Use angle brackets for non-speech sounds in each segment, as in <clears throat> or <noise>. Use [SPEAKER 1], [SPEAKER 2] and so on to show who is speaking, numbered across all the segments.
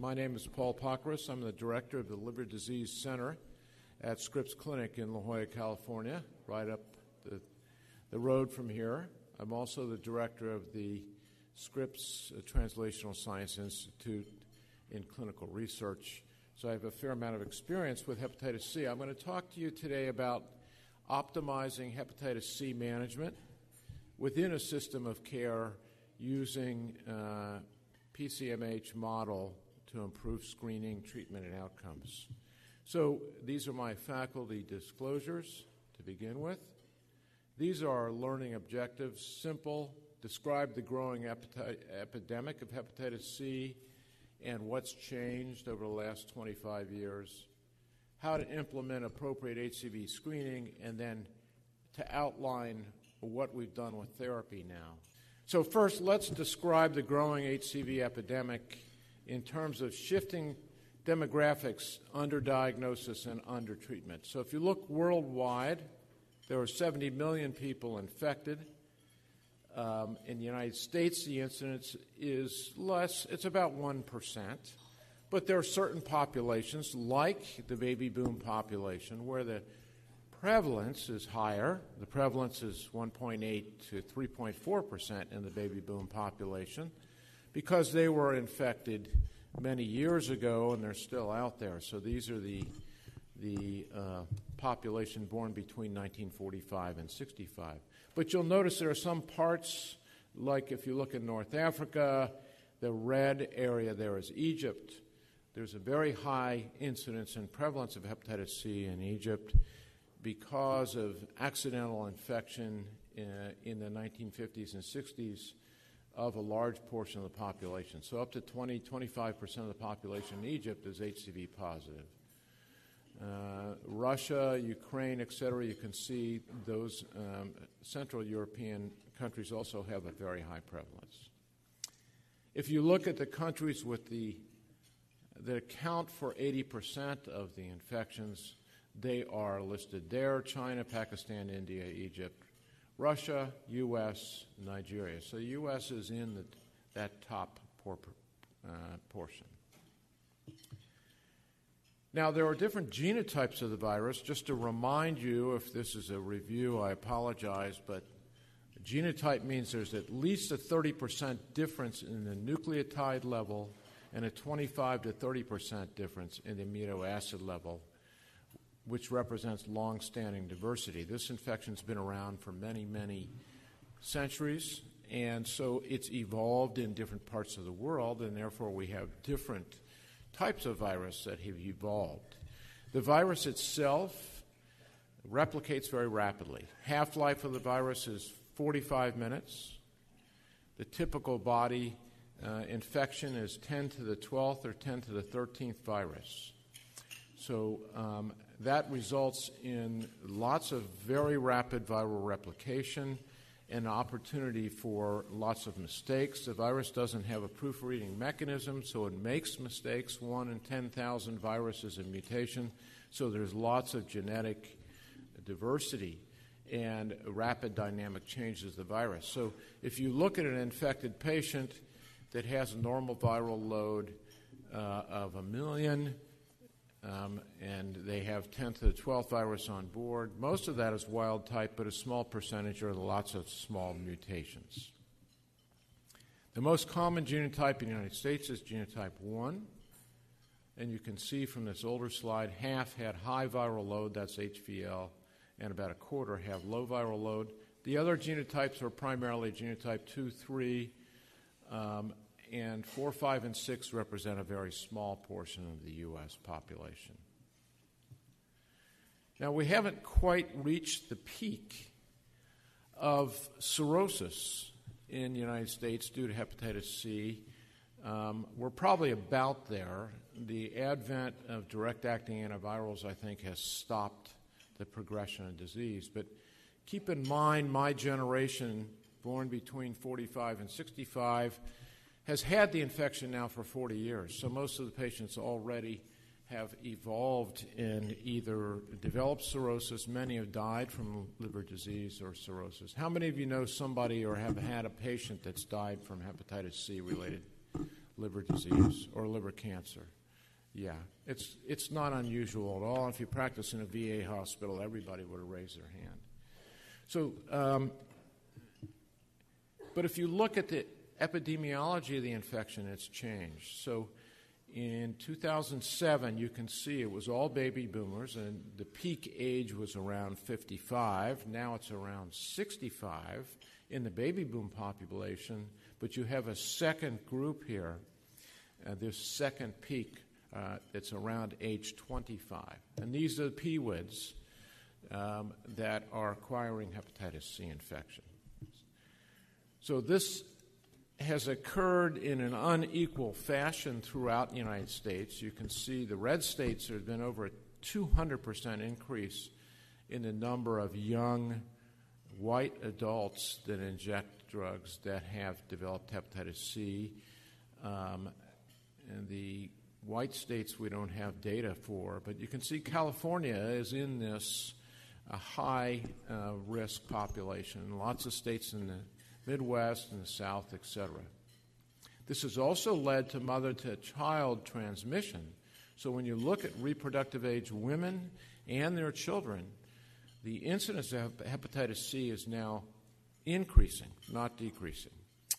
[SPEAKER 1] My name is Paul Pockros. I'm the director of the Liver Disease Center at Scripps Clinic in La Jolla, California, right up the, the road from here. I'm also the director of the Scripps Translational Science Institute in clinical research. So I have a fair amount of experience with hepatitis C. I'm going to talk to you today about optimizing hepatitis C management within a system of care using uh, PCMH model to improve screening, treatment, and outcomes. So these are my faculty disclosures to begin with. These are our learning objectives. Simple, describe the growing epidemic of hepatitis C and what's changed over the last 25 years, how to implement appropriate HCV screening, and then to outline what we've done with therapy now. So, first, let's describe the growing HCV epidemic in terms of shifting demographics under diagnosis and under treatment. So, if you look worldwide, there are 70 million people infected. Um, in the United States, the incidence is less, it's about 1%. But there are certain populations, like the baby boom population, where the prevalence is higher. The prevalence is 1.8 to 3.4% in the baby boom population because they were infected many years ago and they're still out there. So these are the, the uh, population born between 1945 and 65. But you'll notice there are some parts, like if you look in North Africa, the red area there is Egypt. There's a very high incidence and prevalence of hepatitis C in Egypt because of accidental infection in, uh, in the 1950s and 60s of a large portion of the population. So, up to 20, 25% of the population in Egypt is HCV positive. Uh, Russia, Ukraine, etc., you can see those um, Central European countries also have a very high prevalence. If you look at the countries with the that account for 80% of the infections, they are listed there China, Pakistan, India, Egypt, Russia, U.S., Nigeria. So the U.S. is in the, that top por- uh, portion. Now, there are different genotypes of the virus. Just to remind you, if this is a review, I apologize, but genotype means there's at least a 30% difference in the nucleotide level and a 25 to 30% difference in the amino acid level which represents long standing diversity. This infection's been around for many, many centuries, and so it's evolved in different parts of the world, and therefore we have different types of virus that have evolved. The virus itself replicates very rapidly. Half life of the virus is 45 minutes. The typical body uh, infection is 10 to the 12th or 10 to the 13th virus. So, um, that results in lots of very rapid viral replication and opportunity for lots of mistakes. The virus doesn't have a proofreading mechanism, so it makes mistakes. One in 10,000 viruses and mutation, so there's lots of genetic diversity and rapid dynamic changes of the virus. So if you look at an infected patient that has a normal viral load uh, of a million, um, and they have 10th to the 12th virus on board. Most of that is wild type, but a small percentage are lots of small mutations. The most common genotype in the United States is genotype 1. And you can see from this older slide, half had high viral load, that's HVL, and about a quarter have low viral load. The other genotypes are primarily genotype 2, 3, um, and 4, 5, and 6 represent a very small portion of the U.S. population. Now, we haven't quite reached the peak of cirrhosis in the United States due to hepatitis C. Um, we're probably about there. The advent of direct acting antivirals, I think, has stopped the progression of disease. But keep in mind, my generation, born between 45 and 65, has had the infection now for 40 years. So most of the patients already have evolved and either developed cirrhosis. Many have died from liver disease or cirrhosis. How many of you know somebody or have had a patient that's died from hepatitis C related liver disease or liver cancer. Yeah, it's, it's not unusual at all. If you practice in a VA hospital, everybody would have raised their hand. So, um, but if you look at the epidemiology of the infection, it's changed. So, in 2007, you can see it was all baby boomers, and the peak age was around 55. Now it's around 65 in the baby boom population, but you have a second group here, uh, this second peak uh, around age 25. And these are the PWIDs um, that are acquiring hepatitis C infection. So this has occurred in an unequal fashion throughout the United States. You can see the red states there has been over a 200% increase in the number of young white adults that inject drugs that have developed hepatitis C. Um, and the white states we don't have data for, but you can see California is in this uh, high uh, risk population. Lots of states in the Midwest and the South, etc. This has also led to mother to child transmission. So when you look at reproductive age women and their children, the incidence of hepatitis C is now increasing, not decreasing.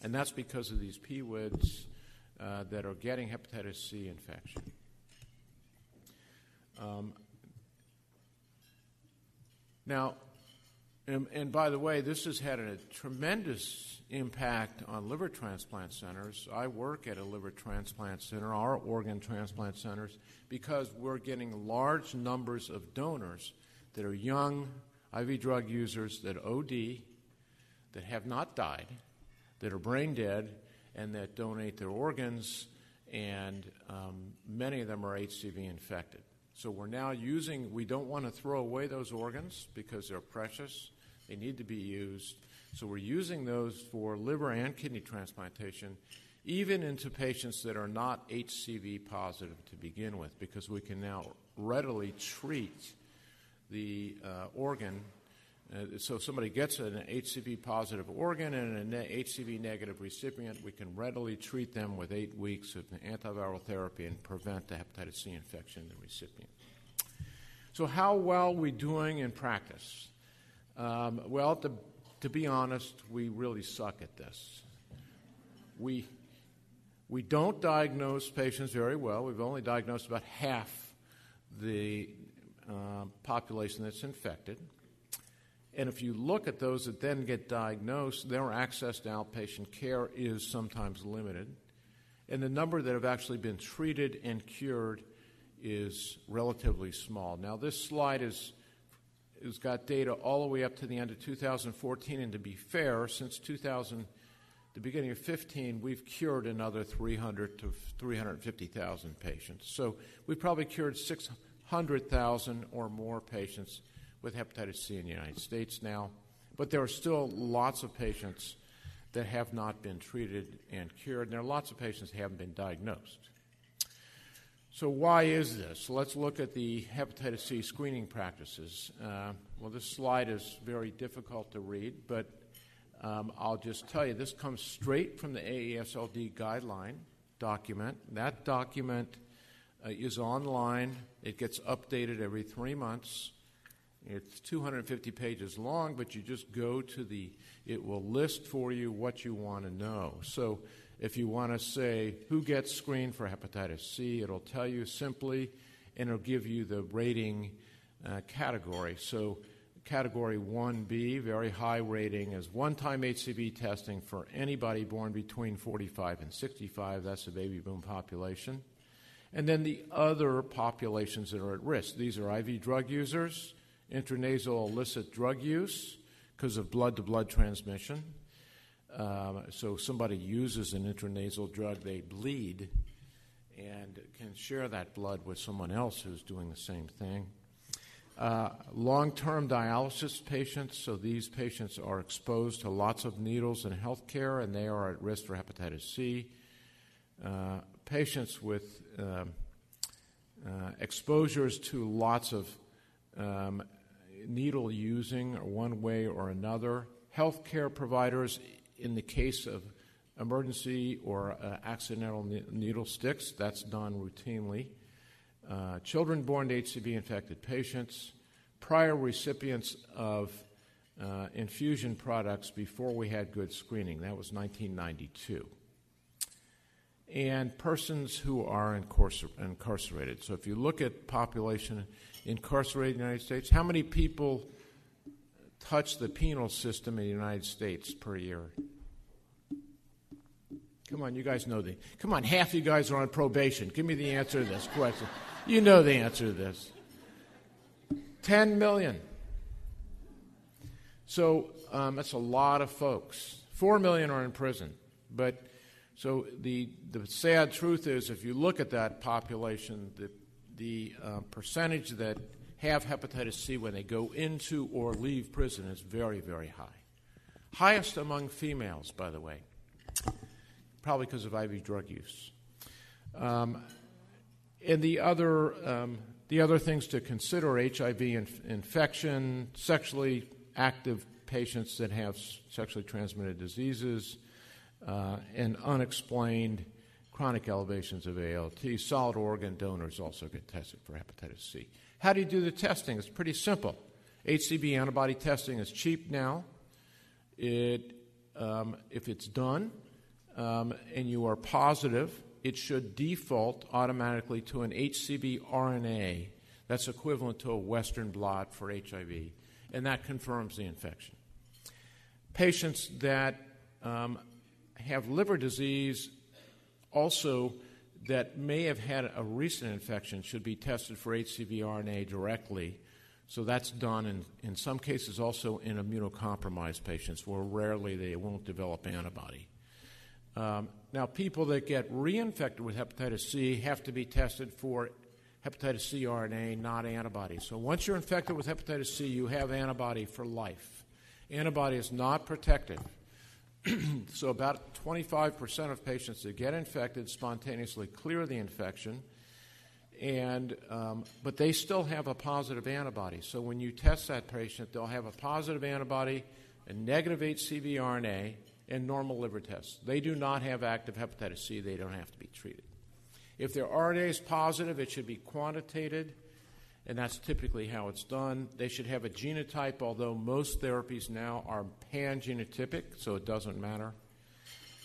[SPEAKER 1] And that's because of these PWIDs uh, that are getting hepatitis C infection. Um, now, and, and, by the way, this has had a tremendous impact on liver transplant centers. I work at a liver transplant center, our organ transplant centers, because we're getting large numbers of donors that are young IV drug users that OD, that have not died, that are brain dead, and that donate their organs, and um, many of them are HCV infected. So we're now using, we don't want to throw away those organs because they're precious. They need to be used. So we're using those for liver and kidney transplantation, even into patients that are not HCV positive to begin with, because we can now readily treat the uh, organ. Uh, so somebody gets an HCV positive organ and an ne- HCV negative recipient, we can readily treat them with eight weeks of antiviral therapy and prevent the hepatitis C infection in the recipient. So, how well are we doing in practice? Um, well, to, to be honest, we really suck at this. We, we don't diagnose patients very well. We've only diagnosed about half the uh, population that's infected. And if you look at those that then get diagnosed, their access to outpatient care is sometimes limited. And the number that have actually been treated and cured is relatively small. Now, this slide is has got data all the way up to the end of 2014. And to be fair, since 2000, the beginning of 15, we've cured another 300 to 350,000 patients. So we've probably cured 600,000 or more patients with hepatitis C in the United States now. But there are still lots of patients that have not been treated and cured, and there are lots of patients that haven't been diagnosed. So, why is this? Let's look at the hepatitis C screening practices. Uh, well, this slide is very difficult to read, but um, I'll just tell you this comes straight from the AASLD guideline document. That document uh, is online, it gets updated every three months. It's 250 pages long, but you just go to the, it will list for you what you want to know. So, if you want to say who gets screened for hepatitis C, it'll tell you simply and it'll give you the rating uh, category. So, category 1B, very high rating, is one time HCV testing for anybody born between 45 and 65. That's the baby boom population. And then the other populations that are at risk. These are IV drug users, intranasal illicit drug use because of blood to blood transmission um, so somebody uses an intranasal drug, they bleed and can share that blood with someone else who's doing the same thing. Uh, Long term dialysis patients, so these patients are exposed to lots of needles in healthcare and they are at risk for hepatitis C. Uh, patients with um, uh, exposures to lots of um, needle using, one way or another. Healthcare providers in the case of emergency or uh, accidental needle sticks. That's done routinely. Uh, children born to HCV infected patients, prior recipients of uh, infusion products before we had good screening. That was 1992. And persons who are incarcerated. So if you look at population incarcerated in the United States, how many people touch the penal system in the United States per year? Come on, you guys know the. Come on, half you guys are on probation. Give me the answer to this question. You know the answer to this. 10 million. So um, that's a lot of folks. 4 million are in prison. But so the, the sad truth is, if you look at that population, the, the uh, percentage that have hepatitis C when they go into or leave prison is very, very high. Highest among females, by the way probably because of IV drug use. Um, and the other, um, the other things to consider HIV inf- infection, sexually active patients that have sexually transmitted diseases, and unexplained chronic elevations of ALT. Solid organ donors also get tested for hepatitis C. How do you do the testing? It's pretty simple. HCV antibody testing is cheap now. It, um, if it's done, um, and you are positive, it should default automatically to an HCV RNA that's equivalent to a Western blot for HIV, and that confirms the infection. Patients that um, have liver disease also that may have had a recent infection should be tested for HCV RNA directly. So that's done in, in some cases also in immunocompromised patients where rarely they won't develop antibody. Um, now, people that get reinfected with hepatitis C have to be tested for hepatitis C RNA, not antibody. So once you're infected with hepatitis C, you have antibody for life. Antibody is not protective. <clears throat> so about 25% of patients that get infected spontaneously clear the infection, and um, but they still have a positive antibody. So when you test that patient, they'll have a positive antibody, a negative HCV RNA, and normal liver tests. They do not have active hepatitis C, they don't have to be treated. If their RNA is positive, it should be quantitated, and that's typically how it's done. They should have a genotype, although most therapies now are pangenotypic, so it doesn't matter.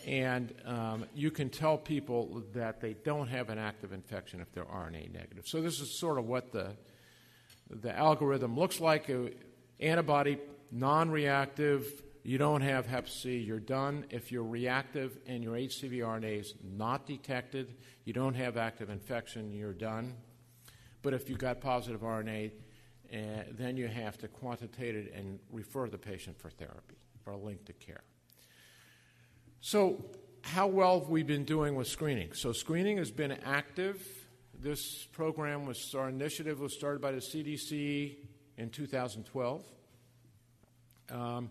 [SPEAKER 1] And um, you can tell people that they don't have an active infection if they're RNA negative. So this is sort of what the the algorithm looks like. Uh, antibody non-reactive you don't have hep C, you're done. If you're reactive and your HCV RNA is not detected, you don't have active infection, you're done. But if you've got positive RNA, uh, then you have to quantitate it and refer the patient for therapy, for a link to care. So, how well have we been doing with screening? So, screening has been active. This program was, our initiative was started by the CDC in 2012. Um,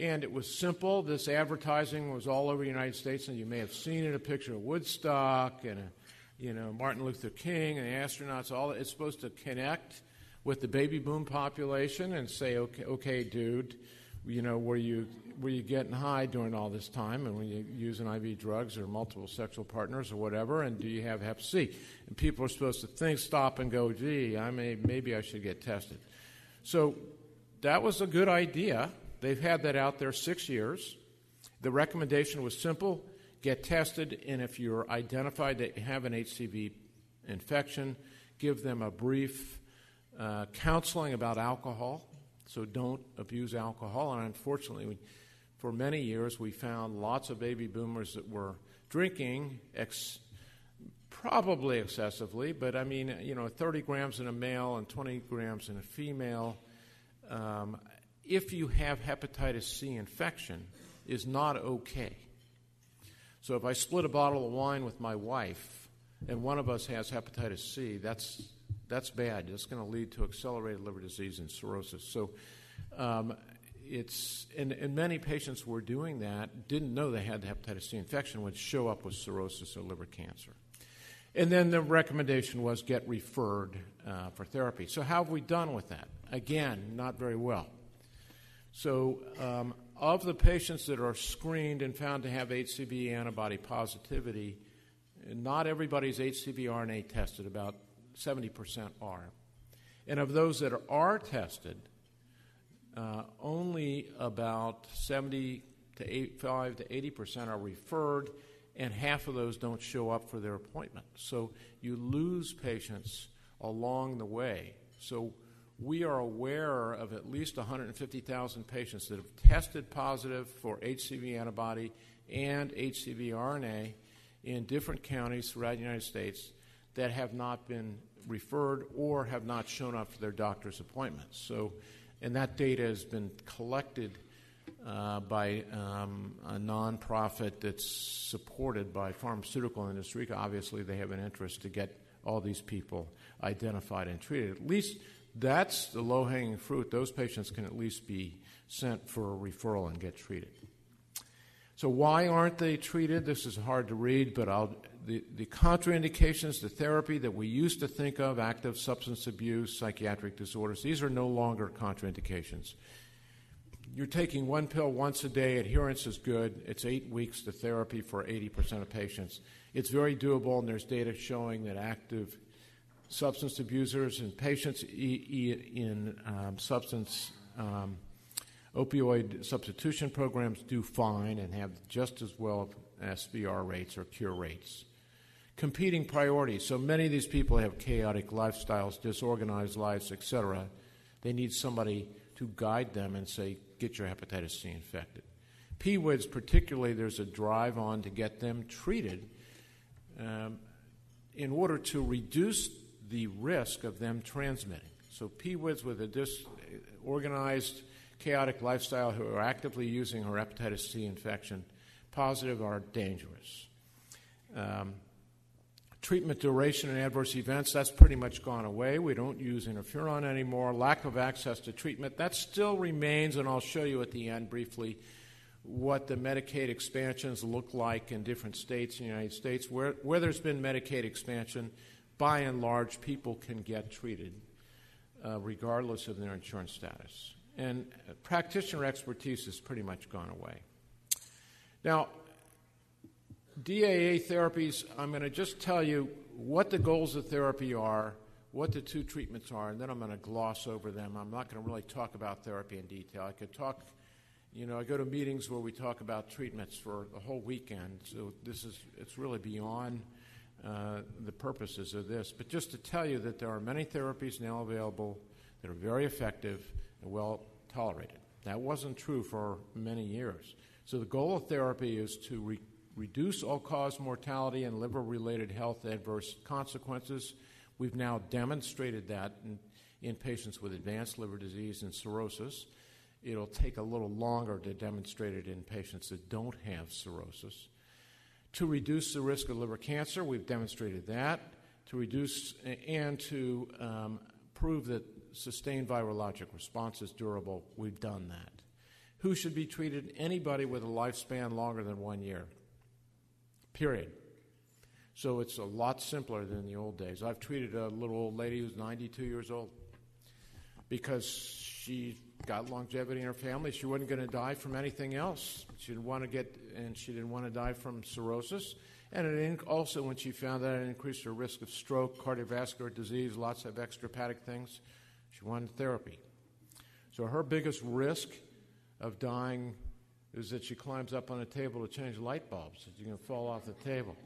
[SPEAKER 1] and it was simple. This advertising was all over the United States, and you may have seen it a picture of Woodstock and, a, you know, Martin Luther King and the astronauts. All that. It's supposed to connect with the baby boom population and say, okay, okay dude, you know, were you, were you getting high during all this time and were you using IV drugs or multiple sexual partners or whatever, and do you have hep C? And people are supposed to think, stop, and go, gee, I may, maybe I should get tested. So that was a good idea They've had that out there six years. The recommendation was simple get tested, and if you're identified that you have an HCV infection, give them a brief uh, counseling about alcohol. So don't abuse alcohol. And unfortunately, we, for many years, we found lots of baby boomers that were drinking, ex- probably excessively, but I mean, you know, 30 grams in a male and 20 grams in a female. Um, if you have hepatitis C infection is not okay. So if I split a bottle of wine with my wife and one of us has hepatitis C, that's that's bad. It's going to lead to accelerated liver disease and cirrhosis. So um, it's and, and, many patients were doing that didn't know they had the hepatitis C infection would show up with cirrhosis or liver cancer. And then the recommendation was get referred uh, for therapy. So how have we done with that? Again, not very well. So um, of the patients that are screened and found to have HCV antibody positivity, not everybody's HCV RNA tested, about 70% are. And of those that are tested, uh, only about 70 to 85 to 80% are referred, and half of those don't show up for their appointment. So you lose patients along the way. So we are aware of at least 150,000 patients that have tested positive for HCV antibody and HCV RNA in different counties throughout the United States that have not been referred or have not shown up for their doctor's appointments. So, and that data has been collected uh, by um, a nonprofit that's supported by pharmaceutical industry. Obviously, they have an interest to get all these people identified and treated. At least that's the low hanging fruit. Those patients can at least be sent for a referral and get treated. So, why aren't they treated? This is hard to read, but I'll, the, the contraindications to therapy that we used to think of active substance abuse, psychiatric disorders these are no longer contraindications. You're taking one pill once a day, adherence is good. It's eight weeks to therapy for 80% of patients. It's very doable, and there's data showing that active substance abusers and patients in um, substance um, opioid substitution programs do fine and have just as well SVR rates or cure rates. Competing priorities. So many of these people have chaotic lifestyles, disorganized lives, etc. They need somebody to guide them and say, get your hepatitis C infected. PWIDs, particularly, there's a drive on to get them treated um, in order to reduce the risk of them transmitting. So PWIDs with a disorganized, chaotic lifestyle who are actively using her hepatitis C infection positive are dangerous. Um, treatment duration and adverse events, that's pretty much gone away. We don't use interferon anymore. Lack of access to treatment, that still remains, and I'll show you at the end briefly what the Medicaid expansions look like in different states in the United States. Where, where there's been Medicaid expansion, by and large, people can get treated uh, regardless of their insurance status. And practitioner expertise has pretty much gone away. Now, DAA therapies, I'm going to just tell you what the goals of therapy are, what the two treatments are, and then I'm going to gloss over them. I'm not going to really talk about therapy in detail. I could talk, you know, I go to meetings where we talk about treatments for the whole weekend, so this is, it's really beyond uh, the purposes of this. But just to tell you that there are many therapies now available that are very effective and well tolerated. That wasn't true for many years. So the goal of therapy is to re- reduce all cause mortality and liver related health adverse consequences. We've now demonstrated that in, in patients with advanced liver disease and cirrhosis. It'll take a little longer to demonstrate it in patients that don't have cirrhosis. To reduce the risk of liver cancer, we've demonstrated that. To reduce and to um, prove that sustained virologic response is durable, we've done that. Who should be treated? Anybody with a lifespan longer than one year. Period. So it's a lot simpler than the old days. I've treated a little old lady who's 92 years old because she got longevity in her family. She wasn't going to die from anything else. She didn't want to get, and she didn't want to die from cirrhosis. And it also, when she found that it increased her risk of stroke, cardiovascular disease, lots of extrahepatic things, she wanted therapy. So her biggest risk of dying is that she climbs up on a table to change light bulbs. That you can fall off the table.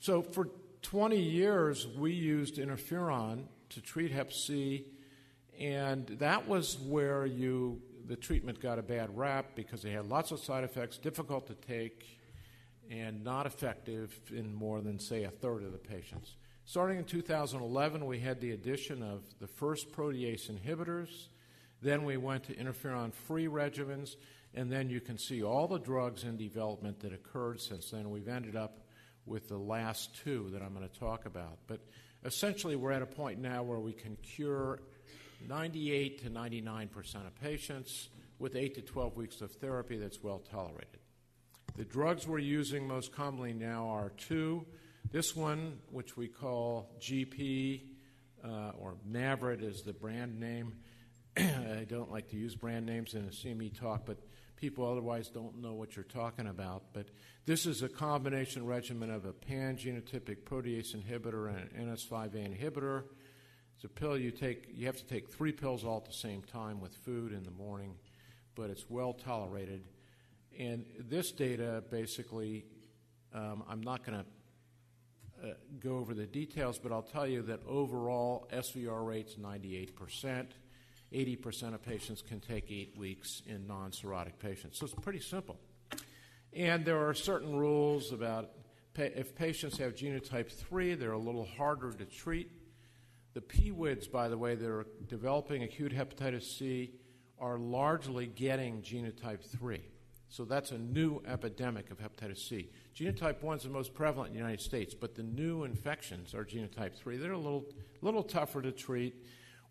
[SPEAKER 1] So for 20 years, we used interferon to treat Hep C and that was where you the treatment got a bad rap because they had lots of side effects, difficult to take, and not effective in more than say a third of the patients. Starting in 2011, we had the addition of the first protease inhibitors. Then we went to interferon free regimens, and then you can see all the drugs in development that occurred since then. We've ended up with the last two that I'm going to talk about. But essentially, we're at a point now where we can cure 98 to 99 percent of patients with 8 to 12 weeks of therapy that's well tolerated. The drugs we're using most commonly now are two. This one, which we call GP uh, or Mavyret is the brand name, <clears throat> I don't like to use brand names in a CME talk, but people otherwise don't know what you're talking about. But this is a combination regimen of a pan-genotypic protease inhibitor and an NS5A inhibitor. It's a pill you take. You have to take three pills all at the same time with food in the morning, but it's well tolerated. And this data basically, um, I'm not going to uh, go over the details, but I'll tell you that overall SVR rate's 98%. 80% of patients can take eight weeks in non cirrhotic patients. So it's pretty simple. And there are certain rules about pa- if patients have genotype 3, they're a little harder to treat. The PWIDs, by the way, that are developing acute hepatitis C are largely getting genotype 3. So that's a new epidemic of hepatitis C. Genotype 1 is the most prevalent in the United States, but the new infections are genotype 3. They're a little, little tougher to treat.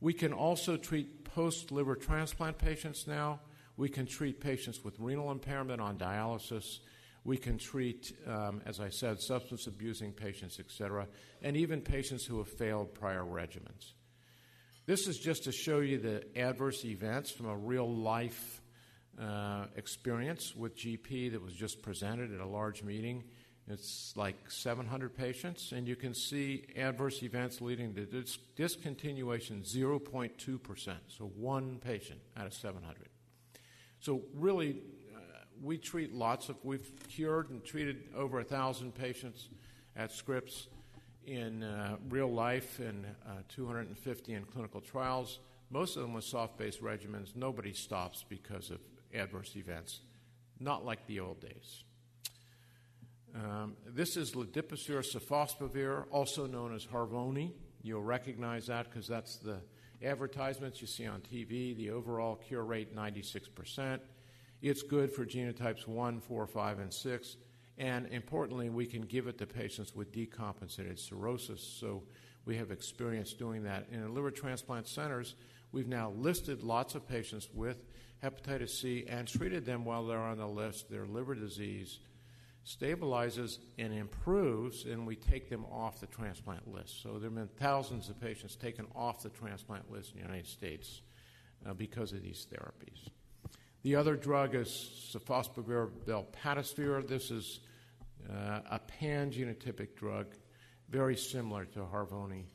[SPEAKER 1] We can also treat post liver transplant patients now. We can treat patients with renal impairment on dialysis. We can treat, um, as I said, substance abusing patients, etc., and even patients who have failed prior regimens. This is just to show you the adverse events from a real life uh, experience with GP that was just presented at a large meeting. It's like 700 patients, and you can see adverse events leading to dis- discontinuation 0.2%, so one patient out of 700. So, really, we treat lots of, we've cured and treated over a thousand patients at Scripps in uh, real life and uh, 250 in clinical trials. Most of them with soft based regimens. Nobody stops because of adverse events, not like the old days. Um, this is ledipasvir sofosbuvir, also known as Harvoni. You'll recognize that because that's the advertisements you see on TV. The overall cure rate, 96%. It's good for genotypes 1, 4, 5, and 6. And importantly, we can give it to patients with decompensated cirrhosis. So we have experience doing that. In liver transplant centers, we've now listed lots of patients with hepatitis C and treated them while they're on the list. Their liver disease stabilizes and improves, and we take them off the transplant list. So there have been thousands of patients taken off the transplant list in the United States uh, because of these therapies. The other drug is sofosbuvir velpatasvir. This is uh, a pan-genotypic drug, very similar to Harvoni.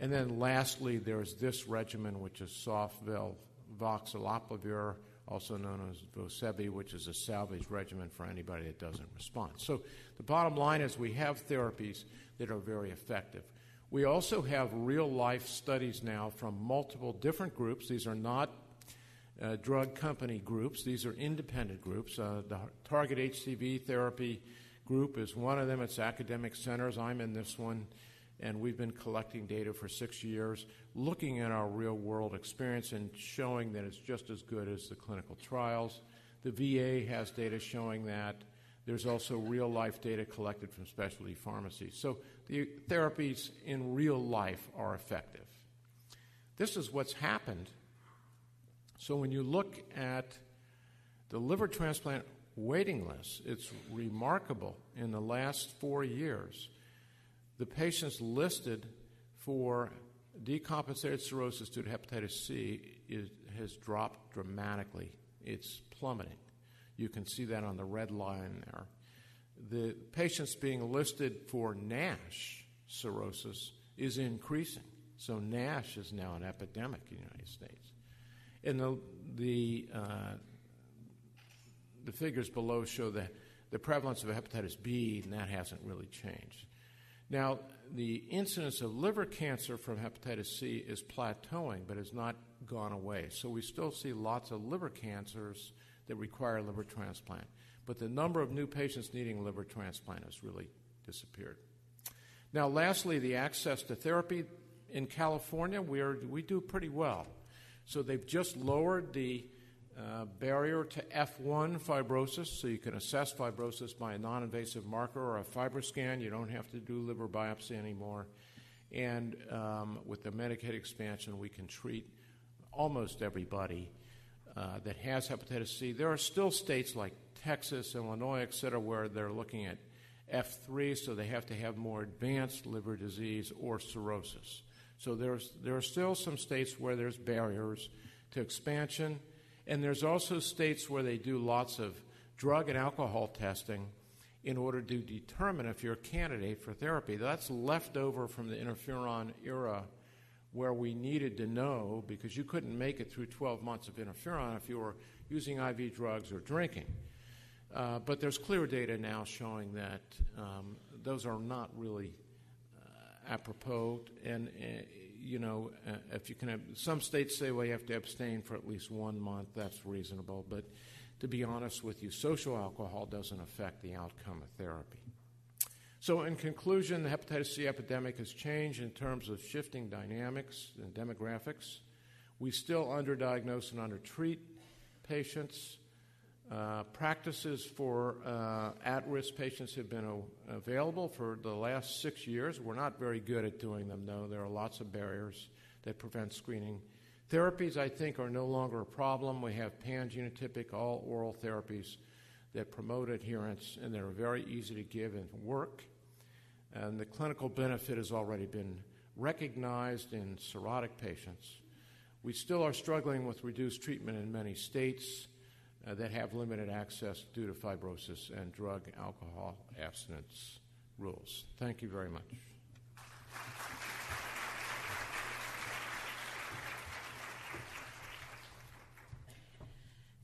[SPEAKER 1] And then lastly, there's this regimen, which is Sofvel voxilaprevir, also known as Vosevi, which is a salvage regimen for anybody that doesn't respond. So the bottom line is we have therapies that are very effective. We also have real life studies now from multiple different groups. These are not uh, drug company groups, these are independent groups. Uh, the Target HCV therapy group is one of them. It's academic centers. I'm in this one and we've been collecting data for six years, looking at our real world experience and showing that it's just as good as the clinical trials. The VA has data showing that. There's also real life data collected from specialty pharmacies. So the therapies in real life are effective. This is what's happened. So when you look at the liver transplant waiting list, it's remarkable in the last four years the patients listed for decompensated cirrhosis due to hepatitis C is, has dropped dramatically. It's plummeting. You can see that on the red line there. The patients being listed for NASH cirrhosis is increasing. So NASH is now an epidemic in the United States. And the, the, uh, the figures below show that the prevalence of hepatitis B, and that hasn't really changed. Now, the incidence of liver cancer from hepatitis C is plateauing, but has not gone away. So we still see lots of liver cancers that require liver transplant. But the number of new patients needing liver transplant has really disappeared. Now, lastly, the access to therapy in California, we, are, we do pretty well. So they've just lowered the uh, barrier to F1 fibrosis, so you can assess fibrosis by a non invasive marker or a FibroScan. You don't have to do liver biopsy anymore. And um, with the Medicaid expansion, we can treat almost everybody uh, that has hepatitis C. There are still states like Texas, Illinois, et cetera, where they're looking at F3, so they have to have more advanced liver disease or cirrhosis. So there's, there are still some states where there's barriers to expansion. And there's also states where they do lots of drug and alcohol testing in order to determine if you're a candidate for therapy. That's left over from the interferon era where we needed to know because you couldn't make it through 12 months of interferon if you were using IV drugs or drinking. Uh, but there's clear data now showing that um, those are not really apropos. And, uh, you know, uh, if you can have, some states say, well, you have to abstain for at least one month. That's reasonable. But to be honest with you, social alcohol doesn't affect the outcome of therapy. So, in conclusion, the hepatitis C epidemic has changed in terms of shifting dynamics and demographics. We still underdiagnose and undertreat patients. Uh, practices for uh, at risk patients have been available for the last six years. We're not very good at doing them, though. There are lots of barriers that prevent screening. Therapies, I think, are no longer a problem. We have pan-genotypic, all oral therapies that promote adherence, and they're very easy to give and work. And the clinical benefit has already been recognized in cirrhotic patients. We still are struggling with reduced treatment in many states uh, that have limited access due to fibrosis and drug alcohol abstinence rules. Thank you very much.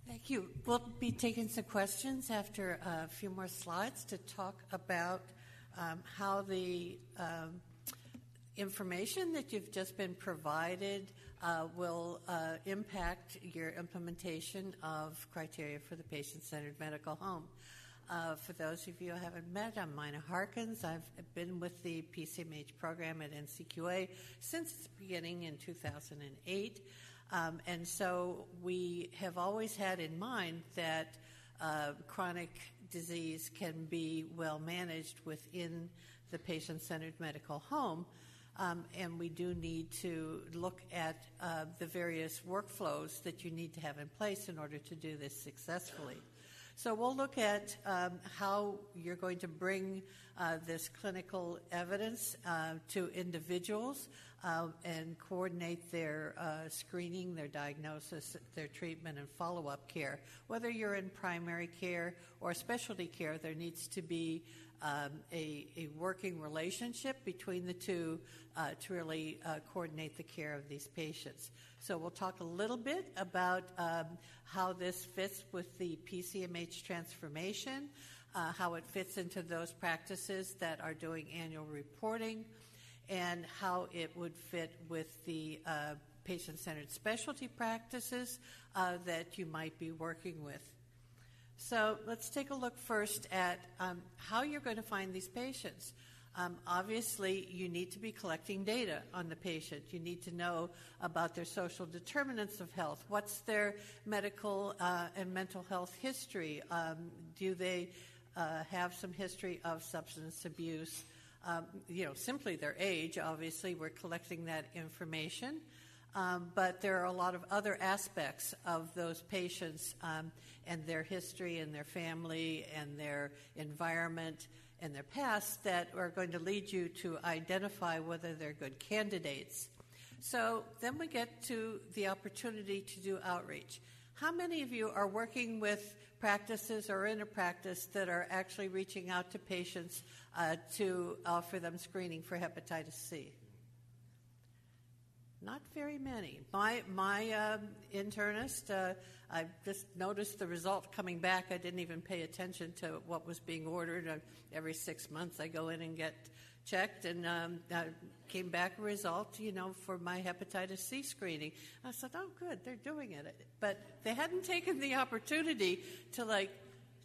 [SPEAKER 2] Thank you. We'll be taking some questions after a few more slides to talk about um, how the um, information that you've just been provided uh, will uh, impact your implementation of criteria for the patient centered medical home. Uh, for those of you who haven't met, I'm Mina Harkins. I've been with the PCMH program at NCQA since its beginning in 2008. Um, and so we have always had in mind that uh, chronic disease can be well managed within the patient centered medical home. Um, and we do need to look at uh, the various workflows that you need to have in place in order to do this successfully. So we'll look at um, how you're going to bring uh, this clinical evidence uh, to individuals uh, and coordinate their uh, screening, their diagnosis, their treatment, and follow up care. Whether you're in primary care or specialty care, there needs to be um, a, a, working relationship between the two uh, to really uh, coordinate the care of these patients. So we'll talk a little bit about um, how this fits with the PCMH transformation, uh, how it fits into those practices that are doing annual reporting, and how it would fit with the uh, patient-centered specialty practices uh, that you might be working with. So let's take a look first at um, how you're going to find these patients. Um, obviously, you need to be collecting data on the patient. You need to know about their social determinants of health. What's their medical uh, and mental health history? Um, do they uh, have some history of substance abuse? Um, you know, simply their age, obviously, we're collecting that information. Um, but there are a lot of other aspects of those patients um, and their history and their family and their environment and their past that are going to lead you to identify whether they're good candidates. So then we get to the opportunity to do outreach. How many of you are working with practices or in a practice that are actually reaching out to patients uh, to offer them screening for hepatitis C? Not very many. My my uh, internist, uh, I just noticed the result coming back. I didn't even pay attention to what was being ordered. Uh, every six months, I go in and get checked, and um, came back a result, you know, for my hepatitis C screening. I said, "Oh, good, they're doing it," but they hadn't taken the opportunity to like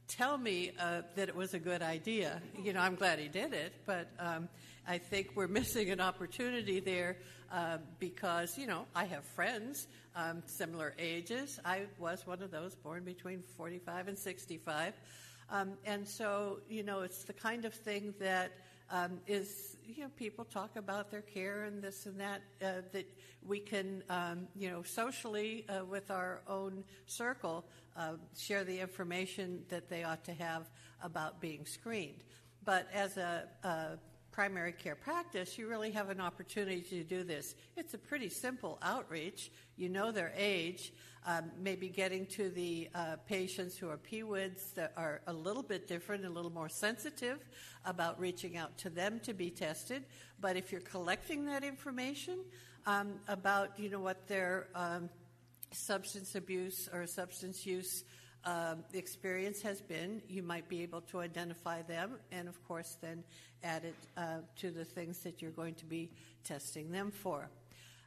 [SPEAKER 2] tell me uh, that it was a good idea. You know, I'm glad he did it, but um, I think we're <laughs> missing an opportunity there uh, because, you know, I have friends um, similar ages. I was one of those born between 45 and 65. Um, and so, you know, it's the kind of thing that um, is, you know, people talk about their care and this and that, uh, that we can, um, you know, socially uh, with our own circle uh, share the information that they ought to have about being screened. But as a, a primary care practice, you really have an opportunity to do this. It's a pretty simple outreach. You know their age, um, maybe getting to the uh, patients who are PWIDs that are a little bit different, a little more sensitive about reaching out to them to be tested. But if you're collecting that information um, about, you know, what their um, substance abuse or substance use um, the experience has been, you might be able to identify them and, of course, then add it uh, to the things that you're going to be testing them for.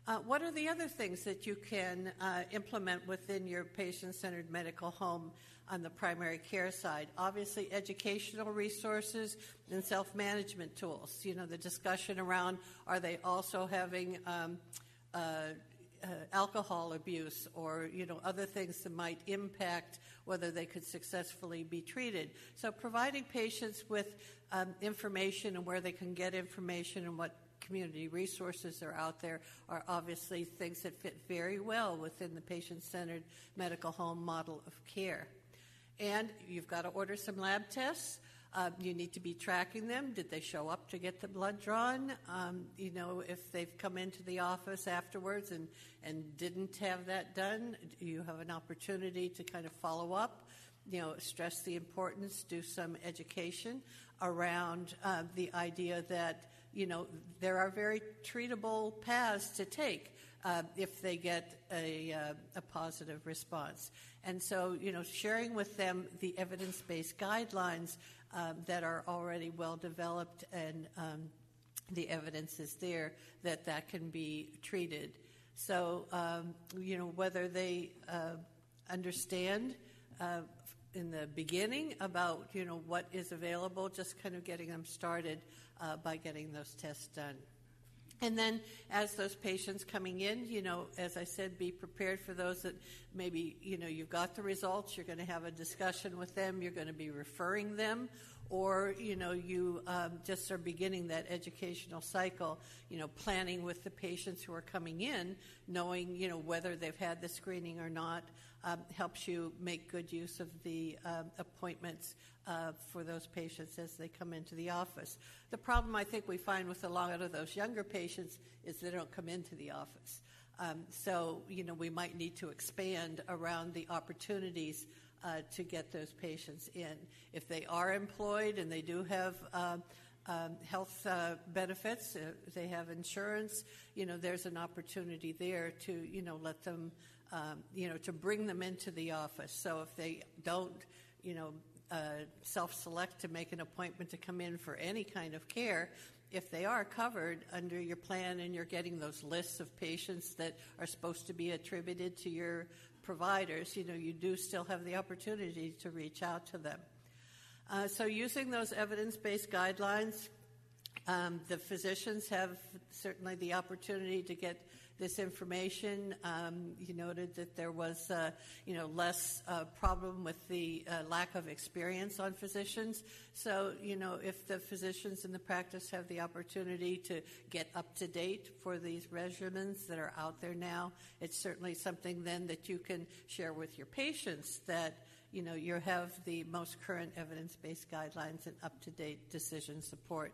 [SPEAKER 2] Uh, what are the other things that you can uh, implement within your patient centered medical home on the primary care side? Obviously, educational resources and self management tools. You know, the discussion around are they also having um, uh, uh, alcohol abuse or you know other things that might impact whether they could successfully be treated. So providing patients with um, information and where they can get information and what community resources are out there are obviously things that fit very well within the patient-centered medical home model of care. And you've got to order some lab tests. Um, you need to be tracking them. Did they show up to get the blood drawn? Um, you know, if they've come into the office afterwards and, and didn't have that done, you have an opportunity to kind of follow up. You know, stress the importance, do some education around uh, the idea that, you know, there are very treatable paths to take. Uh, if they get a, uh, a, positive response. And so, you know, sharing with them the evidence based guidelines um, that are already well developed and um, the evidence is there that that can be treated. So, um, you know, whether they uh, understand uh, in the beginning about, you know, what is available, just kind of getting them started uh, by getting those tests done. And then, as those patients coming in, you know, as I said, be prepared for those that maybe, you know, you've got the results, you're going to have a discussion with them, you're going to be referring them, or, you know, you um, just are beginning that educational cycle, you know, planning with the patients who are coming in, knowing, you know, whether they've had the screening or not, um, helps you make good use of the um, appointments uh, for those patients as they come into the office. The problem I think we find with a lot of those younger patients is they don't come into the office. Um, so, you know, we might need to expand around the opportunities uh, to get those patients in. If they are employed and they do have um, health uh, benefits, uh, they have insurance, you know, there's an opportunity there to, you know, let them, um, you know, to bring them into the office. So if they don't, you know, uh, self select to make an appointment to come in for any kind of care, if they are covered under your plan and you're getting those lists of patients that are supposed to be attributed to your providers, you know, you do still have the opportunity to reach out to them. Uh, so, using those evidence based guidelines, um, the physicians have certainly the opportunity to get this information. Um, you noted that there was, uh, you know, less uh, problem with the uh, lack of experience on physicians. So, you know, if the physicians in the practice have the opportunity to get up to date for these regimens that are out there now, it's certainly something then that you can share with your patients that you know you have the most current evidence-based guidelines and up-to-date decision support.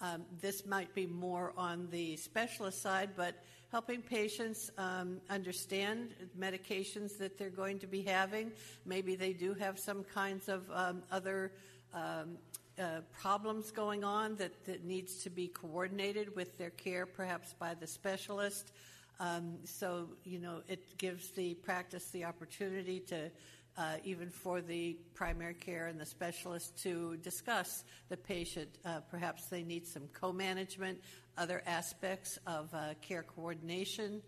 [SPEAKER 2] Um, this might be more on the specialist side, but helping patients um, understand medications that they're going to be having. Maybe they do have some kinds of um, other um, uh, problems going on that, that needs to be coordinated with their care, perhaps by the specialist. Um, so, you know, it gives the practice the opportunity to uh, even for the primary care and the specialist to discuss the patient. Uh, perhaps they need some co management, other aspects of uh, care coordination,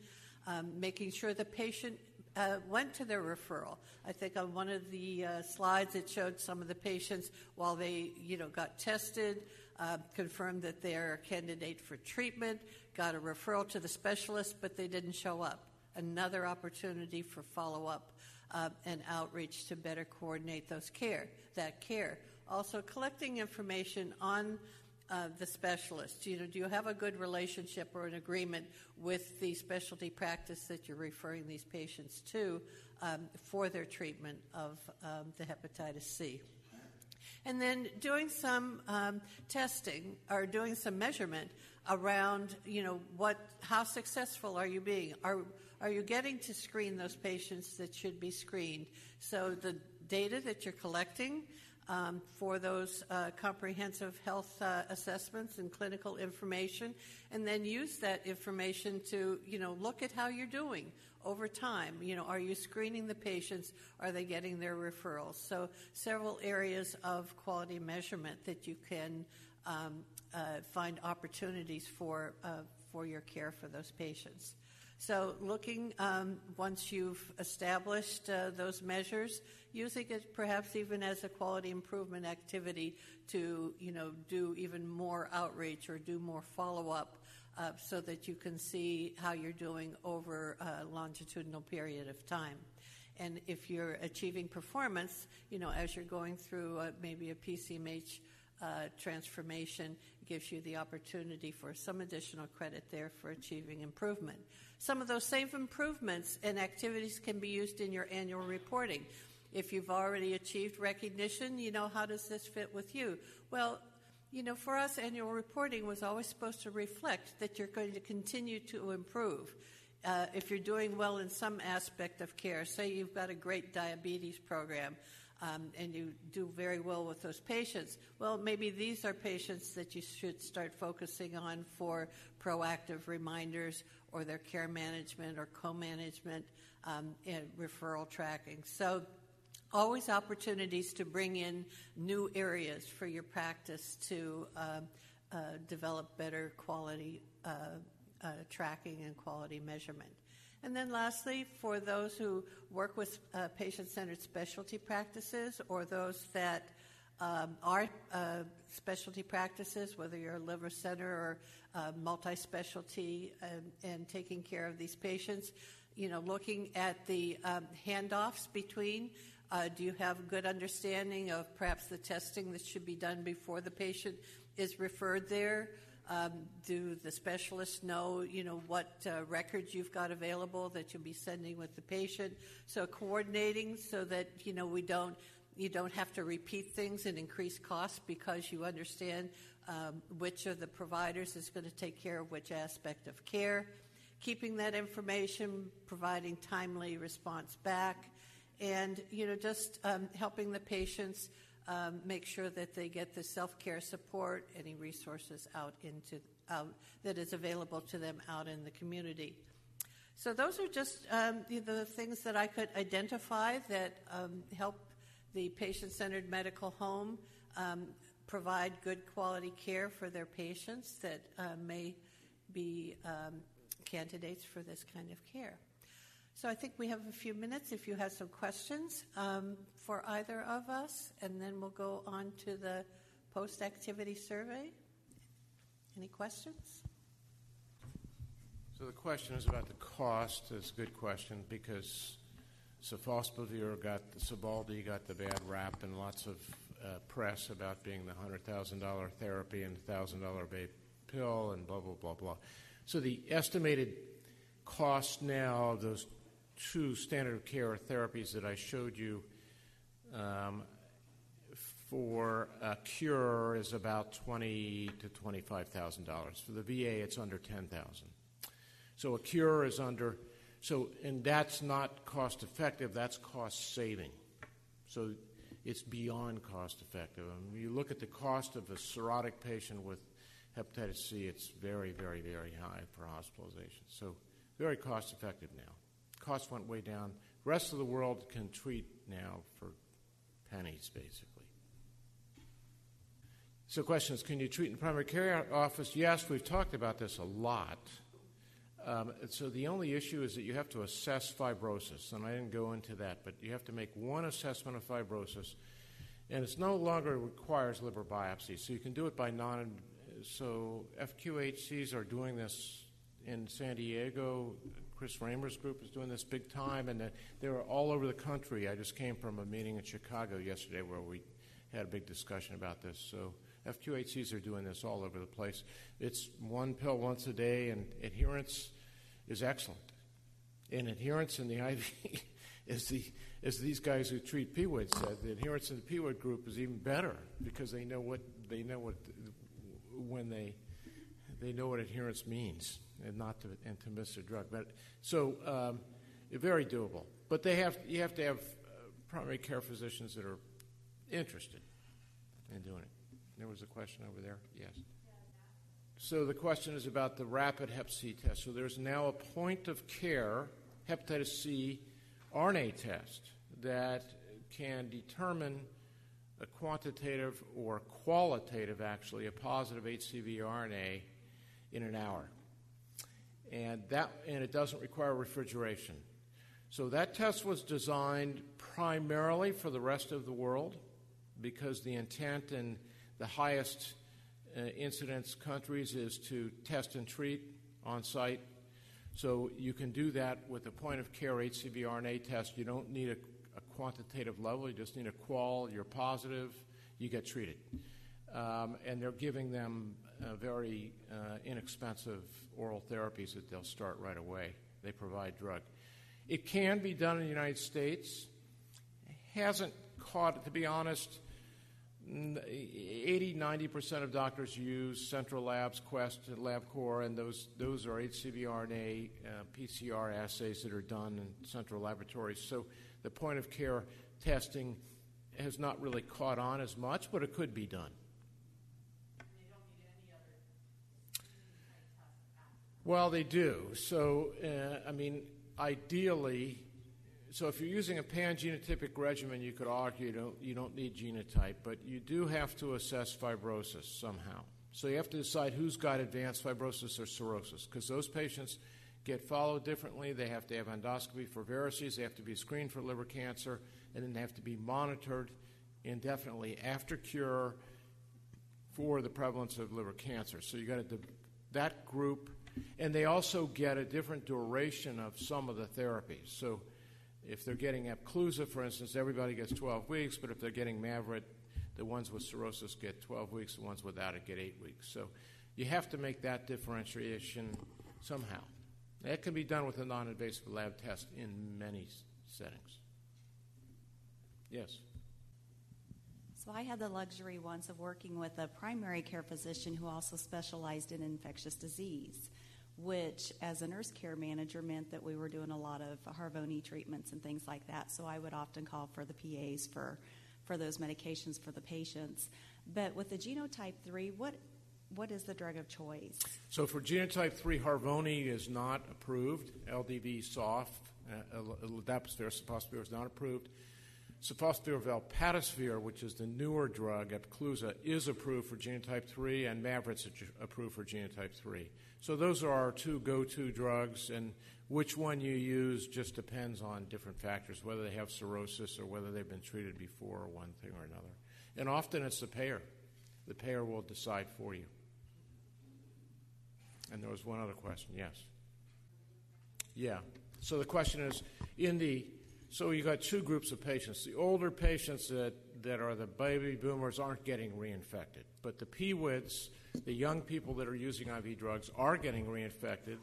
[SPEAKER 2] um, making sure the patient uh, went to their referral. I think on one of the uh, slides it showed some of the patients while they, you know, got tested, uh, confirmed that they're a candidate for treatment, got a referral to the specialist, but they didn't show up. Another opportunity for follow up uh, and outreach to better coordinate those care, that care. Also, collecting information on uh, the specialist. You know, do you have a good relationship or an agreement with the specialty practice that you're referring these patients to um, for their treatment of um, the hepatitis C? and then doing some um, testing or doing some measurement around, you know, what, how successful are you being? Are are you getting to screen those patients that should be screened? So the data that you're collecting um, for those uh, comprehensive health uh, assessments and clinical information, and then use that information to, you know, look at how you're doing over time. You know, are you screening the patients? Are they getting their referrals? So several areas of quality measurement that you can um, uh, find opportunities for uh, for your care for those patients. So, looking um, once you've established uh, those measures, using it perhaps even as a quality improvement activity to, you know, do even more outreach or do more follow up, uh, so that you can see how you're doing over a longitudinal period of time. And if you're achieving performance, you know, as you're going through uh, maybe a PCMH uh, transformation, gives you the opportunity for some additional credit there for achieving improvement. Some of those same improvements and activities can be used in your annual reporting. If you've already achieved recognition, you know, how does this fit with you? Well, you know, for us, annual reporting was always supposed to reflect that you're going to continue to improve. Uh, if you're doing well in some aspect of care, say you've got a great diabetes program, um, and you do very well with those patients, well, maybe these are patients that you should start focusing on for proactive reminders or their care management or co management um, and referral tracking. So, always opportunities to bring in new areas for your practice to uh, uh, develop better quality uh, uh tracking and quality measurement. And then lastly, for those who work with uh, patient centered specialty practices or those that um, are uh, specialty practices, whether you're a liver center or uh, multi specialty and, and, taking care of these patients, you know, looking at the um, handoffs between. Uh, do you have a good understanding of perhaps the testing that should be done before the patient is referred there? Um, do the specialists know, you know, what uh, records you've got available that you'll be sending with the patient? So coordinating so that you know we don't you don't have to repeat things and increase costs because you understand um, which of the providers is going to take care of which aspect of care. Keeping that information, providing timely response back, and you know just um, helping the patients um, make sure that they get the self-care support, any resources out into out that is available to them out in the community. So those are just um, the things that I could identify that um, help the patient-centered medical home um, provide good quality care for their patients that uh, may be um, candidates for this kind of care. So I think we have a few minutes if you have some questions um, for either of us, and then we'll go on to the post activity survey. Any questions?
[SPEAKER 1] So the question is about the cost. It's a good question because sofosbuvir got the Sovaldi got the bad rap and lots of uh, press about being the hundred thousand dollar therapy and thousand dollar babe pill and blah blah blah blah. So the estimated cost now of those two standard of care therapies that I showed you um, for a cure is about twenty to twenty-five thousand dollars. For the VA, it's under ten thousand. So a cure is under. So and that's not cost effective. That's cost saving. So it's beyond cost effective. I mean, you look at the cost of a cirrhotic patient with hepatitis C, it's very, very, very high for hospitalization. So very cost effective now costs went way down. The rest of the world can treat now for pennies, basically. So, question is can you treat in primary care office? Yes, we've talked about this a lot. Um, so, the only issue is that you have to assess fibrosis, and I didn't go into that, but you have to make one assessment of fibrosis, and it's no longer requires liver biopsy. So, you can do it by non. So, FQHCs are doing this in San Diego, Chris Ramers' group is doing this big time, and they're all over the country. I just came from a meeting in Chicago yesterday where we had a big discussion about this. So FQHCs are doing this all over the place. It's one pill once a day, and adherence is excellent. And adherence in the <laughs> IV is the, as these guys who treat PWID said, the adherence in the PWID group is even better because they know what they know what when they they know what adherence means and not to and to miss a drug. But so um, very doable. But they have you have to have uh, primary care physicians that are interested in doing it. There was a question over there. Yes. So the question is about the rapid Hep C test. So there's now a point of care hepatitis C RNA test that can determine a quantitative or qualitative, actually, a positive HCV RNA in an hour. And, that, and it doesn't require refrigeration. So that test was designed primarily for the rest of the world because the intent in the highest uh, incidence countries is to test and treat on site. So you can do that with a point of care HCV RNA test. You don't need a a quantitative level. You just need a qual. You're positive. You get treated. Um, and they're giving them very uh, inexpensive oral therapies that they'll start right away. They provide drug. It can be done in the United States. It Hasn't caught, to be honest, 80, 90% of doctors use Central Labs, Quest, and LabCorp, and those, those are HCV uh, PCR assays that are done in central laboratories. So the point of care testing has not really caught on as much, but it could be done. Well, they do. So, uh, I mean, ideally, so if you're using a pan-genotypic regimen, you could argue you don't, you don't need genotype, but you do have to assess fibrosis somehow. So you have to decide who's got advanced fibrosis or cirrhosis, because those patients get followed differently. They have to have endoscopy for varices, they have to be screened for liver cancer, and then they have to be monitored indefinitely after cure for the prevalence of liver cancer. So you got to de- that group, and they also get a different duration of some of the therapies. So if they're getting Epclusa, for instance, everybody gets 12 weeks, but if they're getting Mavyret, the ones with cirrhosis get 12 weeks, the ones without it get 8 weeks. So you have to make that differentiation somehow. That can be done with a non invasive lab test in many settings. Yes.
[SPEAKER 3] So I had the luxury once of working with a primary care physician who also specialized in infectious disease, which, as a nurse care manager, meant that we were doing a lot of Harvoni treatments and things like that. So I would often call for the PAs for, for those medications for the patients. But with the genotype 3, what what is the drug of choice?
[SPEAKER 1] So for genotype 3, Harvoni is not approved. LDV/SOF, uh, ledipasvir, sofosbuvir is not approved. Sofosbuvir velpatasvir, which is the newer drug, Epclusa, is approved for genotype 3, and Mavyret's approved for genotype 3. So those are our two go-to drugs, and which one you use just depends on different factors, whether they have cirrhosis or whether they've been treated before or one thing or another. And often it's the payer. The payer will decide for you. And there was one other question, yes. Yeah. So the question is in the so you got two groups of patients. The older patients that, that are the baby boomers aren't getting reinfected, but the PWIDs, the young people that are using IV drugs, are getting reinfected,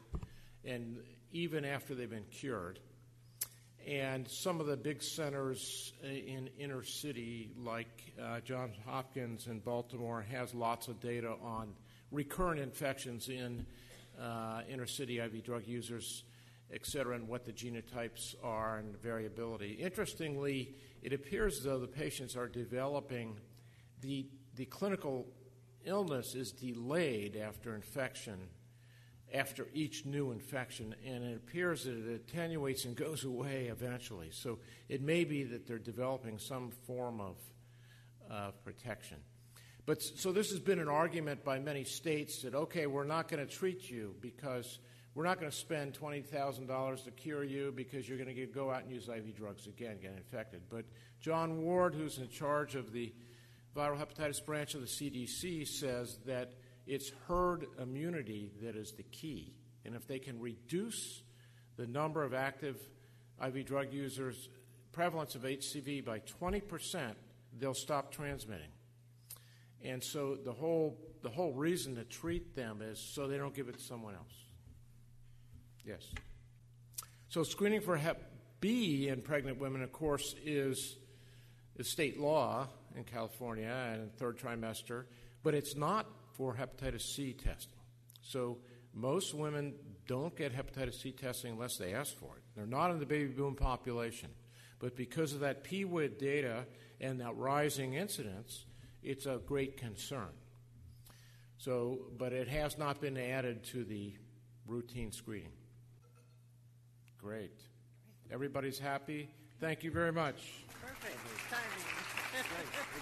[SPEAKER 1] and even after they've been cured. And some of the big centers in inner city, like uh, Johns Hopkins in Baltimore, has lots of data on recurrent infections in uh, inner city IV drug users, et cetera, and what the genotypes are and variability. Interestingly, it appears though the patients are developing the, the clinical illness is delayed after infection, after each new infection, and it appears that it attenuates and goes away eventually. So it may be that they're developing some form of uh, protection. But so this has been an argument by many states that, okay, we're not going to treat you because we're not going to spend $20,000 to cure you because you're going to go out and use IV drugs again, get infected. But John Ward, who's in charge of the viral hepatitis branch of the CDC, says that it's herd immunity that is the key. And if they can reduce the number of active IV drug users, prevalence of HCV by 20%, they'll stop transmitting. And so the whole, the whole reason to treat them is so they don't give it to someone else. Yes. So screening for Hep B in pregnant women, of course, is, is state law in California and third trimester, but it's not for hepatitis C testing. So most women don't get hepatitis C testing unless they ask for it. They're not in the baby boom population. But because of that PWID data and that rising incidence, it's a great concern. So, but it has not been added to the routine screening. Great. Everybody's happy. Thank you very much.
[SPEAKER 2] Perfect timing.